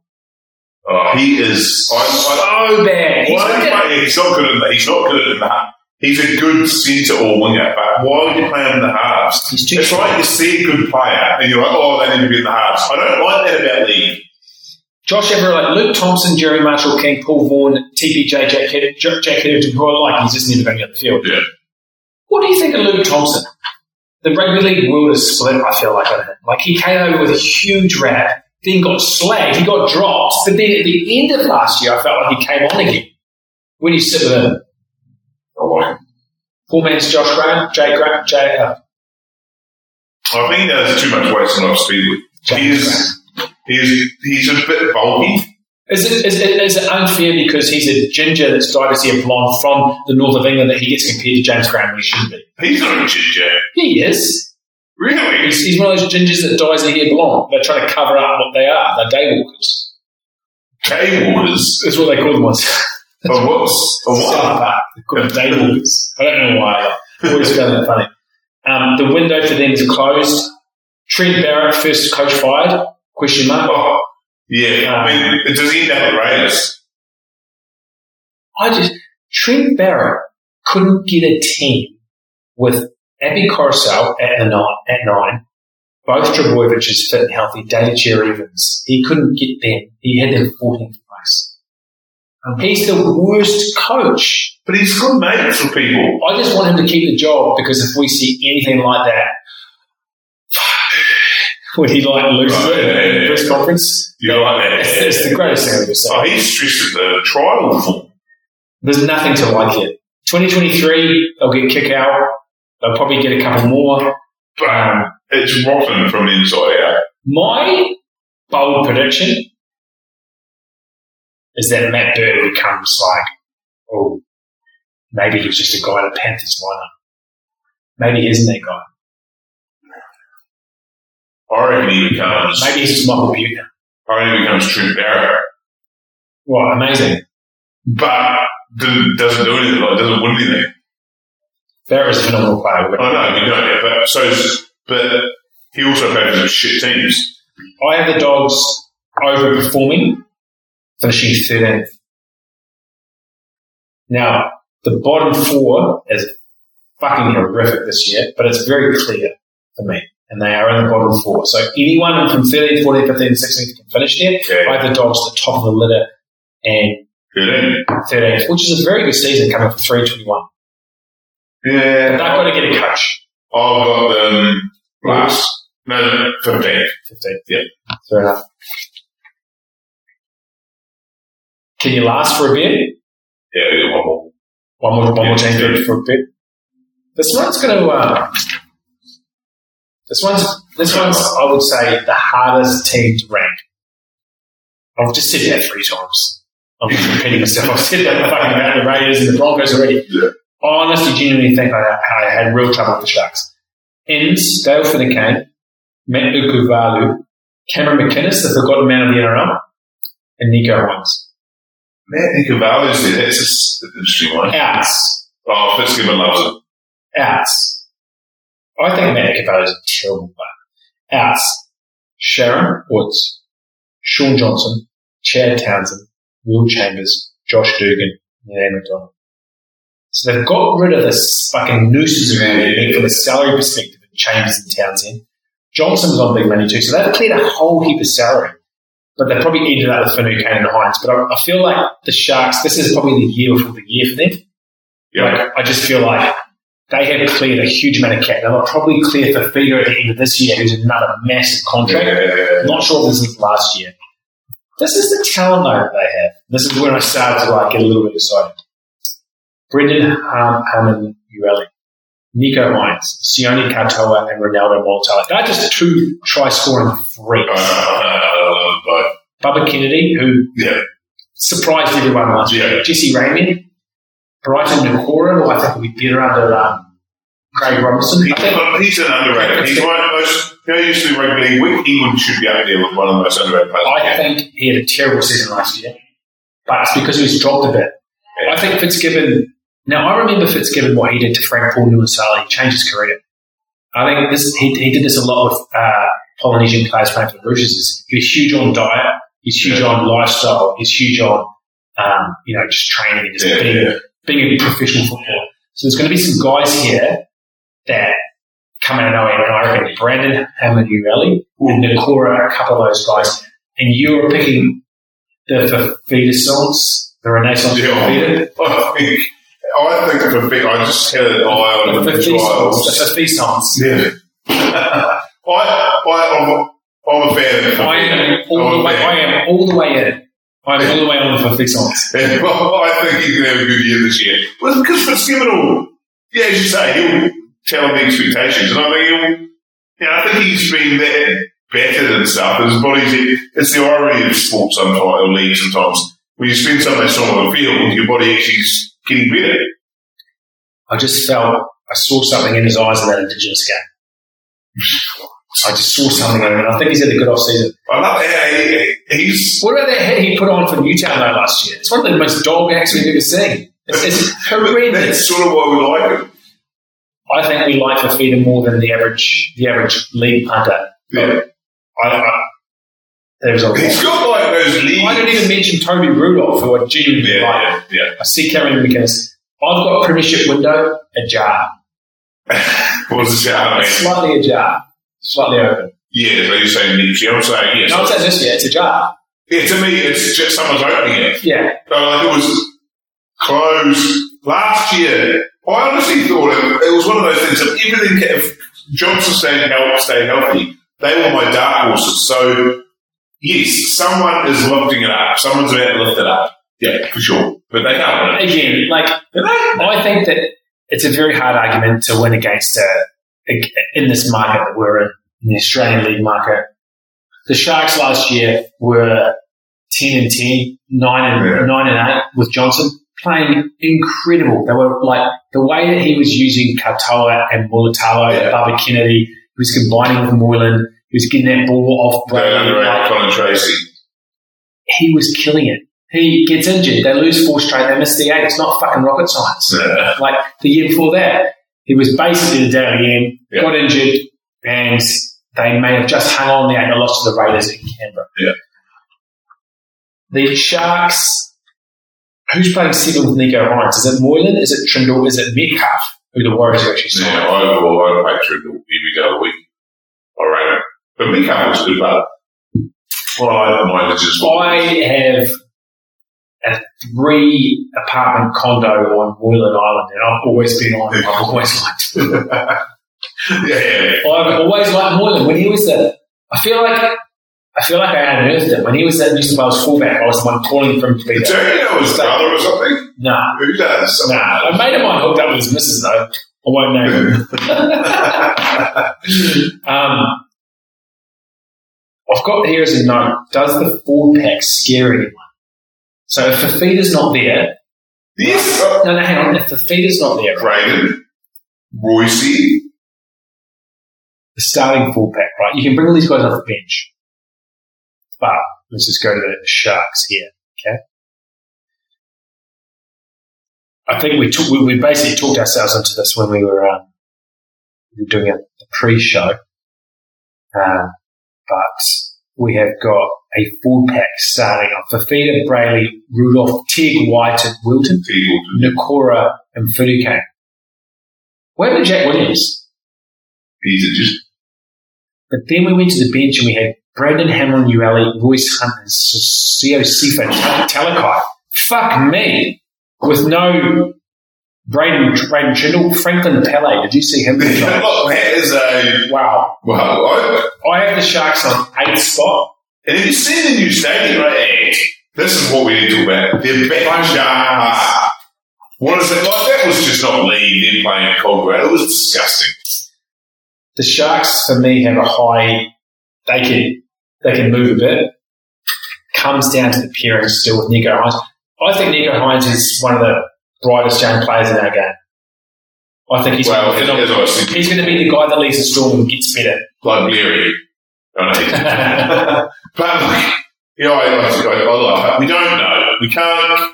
Oh, he is. I, I, So bad. He's why like would you a- he's not good in that. He's not good in that. He's a good centre or winger, but why would you play him in the halves? He's too It's like you see a good player and you're like, oh, they need to be in the halves. I don't like that about league. Josh Everett, Luke Thompson, Jerry Marshall King, Paul Vaughan, TPJ, Jack, Hed- Jack Jack who I like, he's just never going to get the field. Yeah. What do you think of Luke Thompson? The rugby league world is split, I feel like, on him. Like, he came over with a huge rap, then got slagged, he got dropped, but then at the end of last year, I felt like he came on again. When you sit with him? Him. Four man's Josh Graham, Jay Graham, Jay, uh, I think there's too much weight wasting off speed with. He's, he's, he's a bit bulky. Is it, is, it, is it unfair because he's a ginger that's dyed his hair blonde from the north of England that he gets compared to James Graham when he shouldn't be? He's not a ginger. He is. Really? He's, he's one of those gingers that dyes their hair blonde. They're trying to cover up what they are. They're day walkers. K Waters. That's what they call them once. What's? Of South what? They call them day walkers. I don't know why. I always found that funny. Um, the window for them is closed. Trent Barrett, first coach fired? Question mark. Oh, yeah. Um, I mean, it does he end up at Raiders? I just Trent Barrett couldn't get a team with Api Koroisau at the nine, at nine, both Trbojevic is fit and healthy. Daly Cherry Evans, he couldn't get them. He had them 14th place. Um, he's the worst coach. But he's good mates for people. I just want him to keep the job because if we see anything like that, when he like loses Right, it yeah, in the press conference, You like that? it's, the greatest thing I've ever seen. Oh, he's stressed at the trial form. There's nothing to like here. 2023, they'll get kick out. They'll probably get a couple more. But Um, it's rotten from the inside out. my bold prediction is that Matt Bird becomes like, oh, maybe he's just a guy in a Panthers lineup. Maybe he isn't that guy. I reckon he becomes. Maybe he's just Michael Buchner. I reckon he becomes Trent Barrett. Well, amazing. But do- doesn't do anything. Like doesn't win anything. Barrett's a phenomenal player. I know we know that, but so. But he also plays with shit teams. I have the Dogs overperforming, finishing 13th. Now, the bottom four is fucking horrific this year, but it's very clear for me. And they are in the bottom four. So anyone from 13th, 14th, 15th, 16th can finish there. Yeah. I have the Dogs at the top of the litter and Good. 13th, which is a very good season coming from 321. Yeah. They've got to get a coach. I've got them last. No, no, 15. 15th. Yeah. Fair enough. Can you last for a bit? Yeah, one more. One more, one Yeah, more good for a bit. This one's going to. Uh, this one's. This one's. I would say the hardest team to rank. I've just said that three times. I'm just repeating myself. I've said that fucking about the Raiders and the Broncos already. Yeah. I honestly, genuinely think I, I had real trouble with the Sharks. Inns, Dale Finucane, Matt Ikuvalu, Cameron McInnes, the forgotten man of the NRL, and Nicho Hynes. Matt Nicovalu's there. That's an interesting one. Outs. Oh, Fitzgibbon loves it. outs. I think Matt Cavallo is a terrible player. Outs. Aaron Woods, Shaun Johnson, Chad Townsend, Will Chambers, Josh Dugan, and Ian McDonald. So they've got rid of this fucking nooses around their from a salary perspective in Chambers and Townsend. Johnson was on big money too, so they've cleared a whole heap of salary. But they probably ended up with Finucane and Hines. But I, I feel like the Sharks, this is probably the year before the year for them. Yeah. Like, I just feel like they have cleared a huge amount of cap. They'll probably clear for Figure at the end of this year, who's another massive contract. Yeah. Not sure if this is last year. This is the talent though that they have. This is when I started to like get a little bit excited. Brendan Ham- Hammond Urelli, Nicho Hynes, Sione Katoa, and Ronaldo Mulitalo. They're just two try scoring freaks. Uh, uh, uh, uh Bubba Kennedy, who yeah. surprised everyone last Yeah. year. Jesse Ramien, Briton Nikora, who I think will be better under um, Craig Robinson. He, I think he's an underrated. He's one of the most. You know, be rugby league week. England should be up there with one of the most underrated players. I think he had a terrible season last year, but it's because he was dropped a bit. Yeah. I think Fitzgibbon. Now I remember Fitzgibbon what he did to Frank Paul Nuuausala. He changed his career. I think this he, he did this a lot with uh, Polynesian players playing for the Roosters. Is He's huge on diet. He's huge on lifestyle. He's huge on um, you know just training and just Yeah, being yeah. Being a professional footballer. So there's going to be some guys here that come out of nowhere, and I reckon Brandon Hamlin-Uele and hmm. Nikora are a couple of those guys. And you're picking the Fifita songs, the Renaissance Yeah. Fifita. I think. I think for big, I just had an eye on The the Fifita songs, the Fifita songs. Yeah. I, I, I'm, I'm a fan of I am all the way. I am all the way in. I'm all the way on the Fifita songs. And I think he's going to have a good year this year. Well, because Fitzgibbon will, yeah, as you say, he'll tell the expectations. And I think he'll, yeah, I think he's been that battered and stuff. His body's, it's the irony of sport sometimes, or league sometimes. When you spend so much time on the field, your body actually is getting better. I just felt I saw something in his eyes in that Indigenous game. I just saw something in him, and I think he's had a good off season. I love how he, he's, What about that hit he put on for Newtown though last year? It's one of the most dog acts we've ever seen. It's, it's horrendous. that's sort of why we like him. I think we like Fifita more than the average the average league punter. Yeah. I, I, there's a He's got like those leagues. I don't even mention Toby Rudolf, who I genuinely like. Yeah, yeah, yeah. I see Cameron McInnes. I've got premiership window ajar, What was the shout? I mean, slightly ajar, slightly open. Yeah, so you're saying Nipsey. I'm saying yes. No, I'm saying this year, it's a jar. Yeah, to me, it's just someone's opening it. Yeah. But like it was closed last year. I honestly thought it, it was one of those things that everything, if Johnson stayed healthy, stayed healthy, they were my dark horses. So, yes, someone is lifting it up. Someone's about to lift it up. Yeah, for sure. But they can't win it. Again, like, I think that it's a very hard argument to win against uh, in this market that we're in, in the Australian League market. The Sharks last year were 10 and 10, 9 and, Yeah. 9 and 8 with Johnson playing incredible. They were like the way that he was using Katoa and Mulitalo Yeah. and Barbara Kennedy, he was combining with Moylan, he was getting that ball off Brady. Like, Connor Tracey. he was killing it. He gets injured, they lose four straight, they miss the eight. It's not fucking rocket science. Yeah. Like the year before that, he was basically the daily end, Yeah. got injured, and they may have just hung on there and lost to the Raiders in Canberra. Yeah. The Sharks, who's playing seven with Nicho Hynes? Is it Moylan? Is it Trindall? Is it Metcalf? Who the Warriors are actually signed? Yeah, overall, I'd pay Trindall every day of the week. I rate it. But Mika was good, but well, I just I have a three apartment condo on Moylan Island, and I've always been on. it. I've always liked. yeah, I've always liked Moylan when he was there. I feel like I feel like I unearthed him when he was at New South Wales fullback. I was the one calling for him to be there. you know his brother or something? Nah, Who does? nah. A mate of mine hooked up with his missus though. I won't name him. um, I've got here as a note. Does the forward pack scare anyone? So if the Fifita's not there, yes, no, no, hang on. If Fifita's not there, Braden, Royce, the starting full pack, right? You can bring all these guys off the bench. But let's just go to the Sharks here, okay? I think we took, we, basically talked ourselves into this when we were, um, doing a, pre-show. Um, but we have got a full pack starting off. Fifita, Brailey, Rudolf, Tig, White, and Wilton. Nikora, and Finucane. Where did Jack Williams? He's just But then we went to the bench and we had Brandon Hamlin, Ueli, Royce Hunt, and Sio Sifa Talakai. Fuck me. With no Braden, Braden Trindall, Franklin Pele. Did you see him? look. That is a wow. well. I, I have the Sharks on eighth spot. and have you seen the new stadium? Right? Eh, this is what we need to about. They're back sharp. What is it like? That was just not league. Them playing Colgrove. It was disgusting. The Sharks, for me, have a high. They can they can move a bit. Comes down to the pairing still with Nicho Hynes. I think Nicho Hynes is one of the brightest young players in our game. I think he's Well, gonna be as, as I was thinking, He's going to be the guy that leads the storm and gets better. like Leary. But like, you know, I, I, I, like. We don't know. We can't.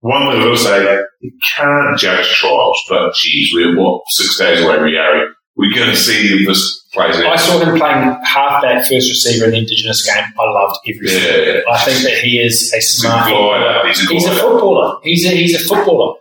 One thing I will say, you can't judge trials. But geez, we're what six days away from Yari. We're going to see if this plays I saw him playing halfback first receiver in the Indigenous game. I loved every Yeah. I think that he is a He's a smart glider. He's a He's a footballer. He's a, he's a footballer.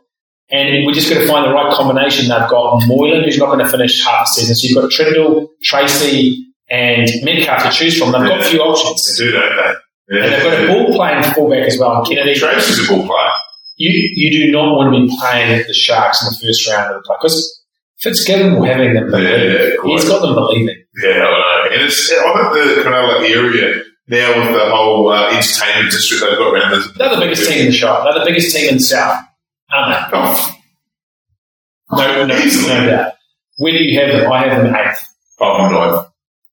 And we're just going to find the right combination. They've got Moylan, who's not going to finish half the season. So you've got Trindle, Tracy, and Metcalf to choose from. They've got a few They options. do, don't they? Yeah. And they've got a ball playing fullback as well. Kennedy, Tracy's a ball player. you, you do not want to be playing the Sharks in the first round of the play because Fitzgibbon will having them Yeah, believe. yeah, He's got them believing. Yeah, I know. And it's, I think the Cronulla area now with the whole uh, entertainment district they've got around the. They're the biggest team in the shop. They're the biggest team in the South, aren't Oh, they? No, no, Easily. no doubt. Where do you have them? I have them eighth. oh, I'm not.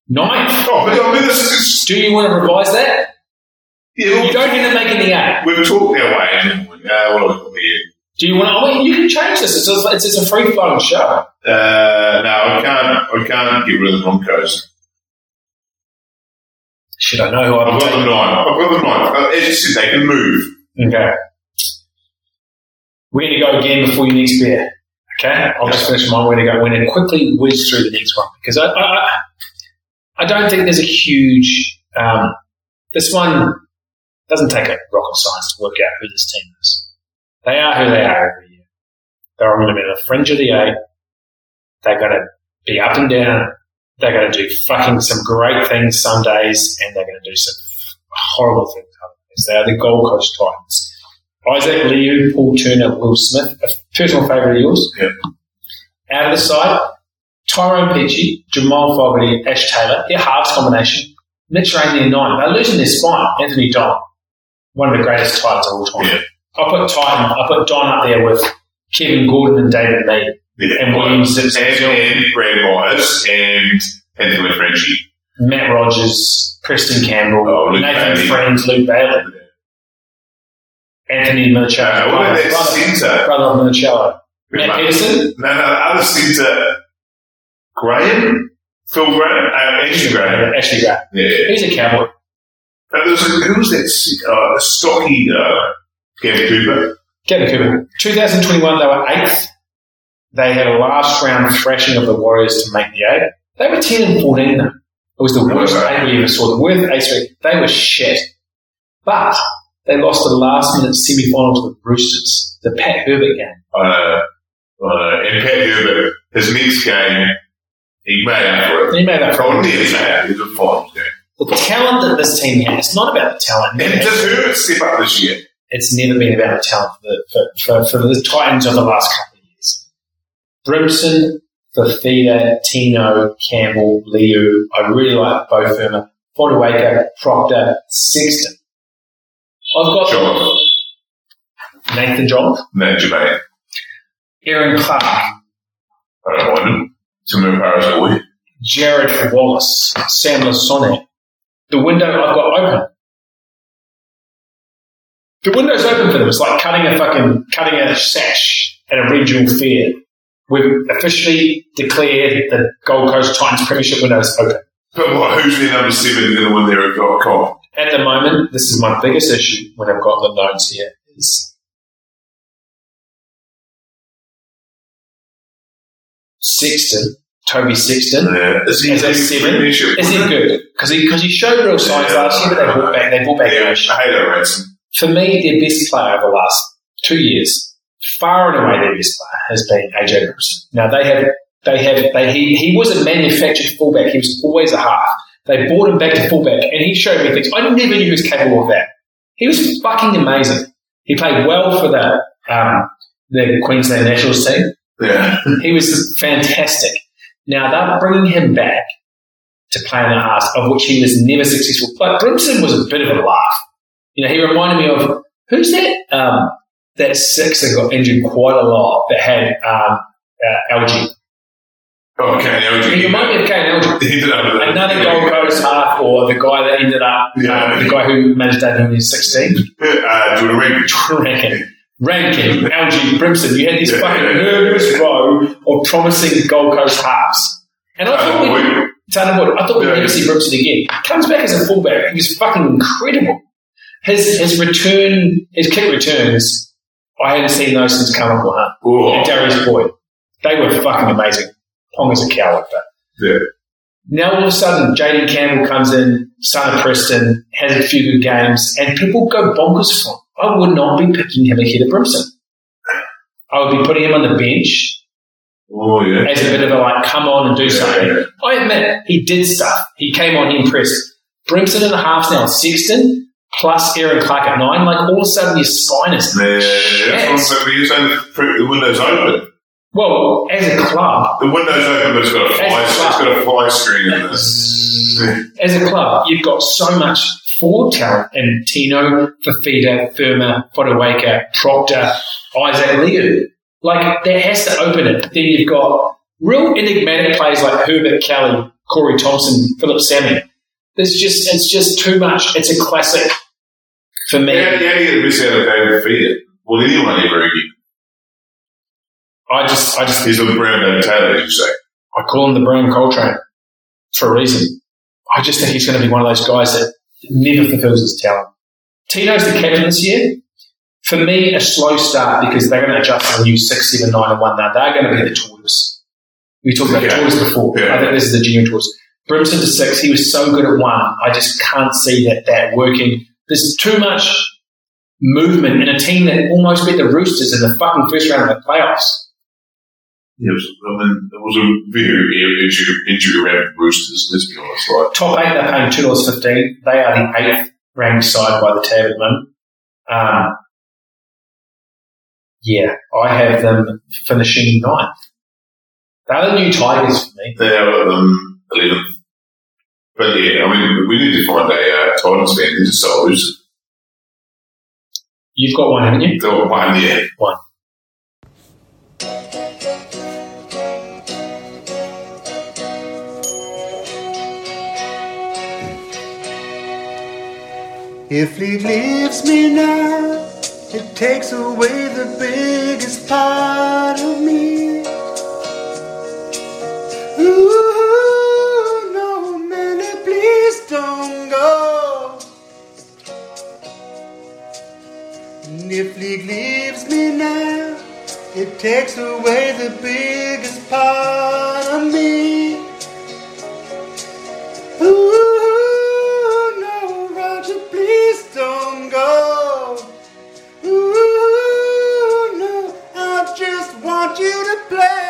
Ninth? Oh, but I mean, this is. Do you want to revise that? Yeah, You don't have to make the eight. we've talked our way. Uh, what have we here? Do you want to? Oh, wait, you can change this. It's a, it's, it's a free flowing show. Uh, no, I can't. I can't get rid of the Broncos. Should I know who I've I've got them nine. I've got them nine. Uh, As you said, they can move. Okay. Going to go again before your next beer. Okay? I'll just finish mine. We're going to go. Going to quickly whiz through the next one because I, I, I- don't think there's a huge. Um, this one doesn't take a rocket science to work out who this team is. They are who they are every year. They're going to be on the fringe of the eight. They're going to be up and down. they're going to do fucking some great things some days, and they're going to do some horrible things other days. They are the Gold Coast Titans. Isaac Liu, Paul Turner, Will Smith, a personal favourite of yours. Yeah. Out of the side, Tyrone Peachey, Jamal Fogarty, Ash Taylor, their halves combination. Mitch Rainey and nine. They're losing their spine. Anthony Don, one of the greatest Titans of all time. Yeah. I put Titan, I put Don up there with Kevin Gordon and David Lee. And Williams and, and Brad Myers and Anthony Frenchie. Matt Rogers, Preston Campbell, Oh, Nathan Bailey. Friends, Luke Bailey, Anthony Minichiello, Uh, what about that brother, centre? brother of Minichiello. Matt Peterson, No, no, the other centre, Graham? Phil Graham? Uh, Ashley Graham. Ashley Graham. Yeah. He's a cowboy. And there was a, who was that uh, stocky uh, Gavin Cooper? Gavin Cooper. 2021, they were eighth. They had a last round thrashing of the Warriors to make the eight. They were 10 and 14 though. It was the worst eight we ever saw. The worst eight. They were shit. But they lost the last minute semi final to the Roosters, the Pat Herbert game. Uh, uh, and Pat Herbert, his next game, he made up for it. He made that Oh, from nearly made up. It was a final game. The talent that this team has, it's not about the talent. And does Herbert step up this year? It's never been about the talent for the, for, for, for the Titans of the last couple of years. Brimson, Fifita, Tino, Campbell, Liu. I really like Beau Fermor, Fotuaika, Proctor, Sexton. I've got John. Nathan John, No, Jermaine. Erin Clark, I don't want him. Tim Paris boy. Jared Wallace, Sam Lisone. The window I've got open. The window's open for them. It's like cutting a fucking cutting a sash at a regional fair. We've officially declared the Gold Coast Titans Premiership window is open. But what, who's their number seven going to win their got comp? At the moment, this is my biggest issue when I've got the notes here is Sexton, Toby Sexton. Yeah. Is he that leading seven? Is he good? Because he, cause he showed real signs Yeah. last year, but they brought back, they brought back Yeah. I hate that Ransom. For me, their best player over the last two years, far and away their best player, has been AJ Brimson. Now they have, they have, they, he, he was a manufactured fullback. He was always a half. They brought him back to fullback, and he showed me things. I never knew he was capable of that. He was fucking amazing. He played well for the um, the Queensland Nationals team. Yeah. He was fantastic. Now they're bringing him back to play in the halves, of which he was never successful. But Brimson was a bit of a laugh. You know, he reminded me of who's that? Um, that six that got injured quite a lot that had um, uh, Elgey. Oh, Kane Elgey. reminded me of Kane Elgey. He ended up with a- Another Gold Coast half, or the guy that ended up, Yeah. um, the guy who managed that when he 16. Uh, Jordan Rankin. Rankin. Rankin, Elgey, Brimson. You had this Yeah. fucking nervous row of promising Gold Coast halves. And I thought, we, Tanner Wood, I thought we'd never see Brimson again. Comes back as a fullback. He was fucking incredible. His his return, his kick returns, I hadn't seen those since Karmichael Hunt Oh, and Darius Boyd. They were fucking amazing. Pong is a coward, but yeah. now all of a sudden, Jayden Campbell comes in, son of Preston, has a few good games, and people go bonkers for him. I would not be picking him ahead of Brimson. I would be putting him on the bench Oh, yeah. as a bit of a like, come on and do Yeah, something. yeah. I admit he did stuff. He came on, he impressed. Brimson in the halves now, Sexton plus Erin Clark at nine. Like all of a sudden, your spine is Yeah, that's what I'm saying. You're saying the window's open. well as a club. The window's open, but it's got a fly, As it's a got a fly screen in this. as a club, you've got so much forward talent in Tino, Fifita, Fermor, Fotuaika, Proctor, Isaac Liu. Like, that has to open it. Then you've got real enigmatic players like Herbert Kelly, Corey Thompson, Phillip Sami. There's just, it's just too much. It's a classic for me. How, how do you best out of David Feeder? Well, anyone ever again. I just, I just, He's the brown David Taylor, as you say. I call him the Brown Coltrane for a reason. I just think he's going to be one of those guys that never fulfills his talent. Tino's the captain this year. For me, a slow start because they're going to adjust to the new six, seven, nine, and one. Now they're going to be the tortoise. We talked about Yeah. tortoise before. Yeah. I think this is the junior tortoise. Brimson to six. He was so good at one. I just can't see that that working. There's too much movement in a team that almost beat the Roosters in the fucking first round of the playoffs. Yeah, it was, I mean, it was a very injury, injury around Roosters, let's be honest. Like, Top eight, they're paying two dollars fifteen. They are the eighth ranked side by the tab at the moment. Um, yeah, I have them finishing ninth. They're the new Tigers for me. they are um, 11th. But yeah, I mean, we need to find a uh, Titans fan who's a sole loser. You've got one, haven't you? There were one, yeah. One. If he leaves me now, it takes away the biggest part of me. Ooh, If he leaves me now. It takes away the biggest part of me. Ooh, no, Roger, please don't go. Ooh, no, I just want you to play.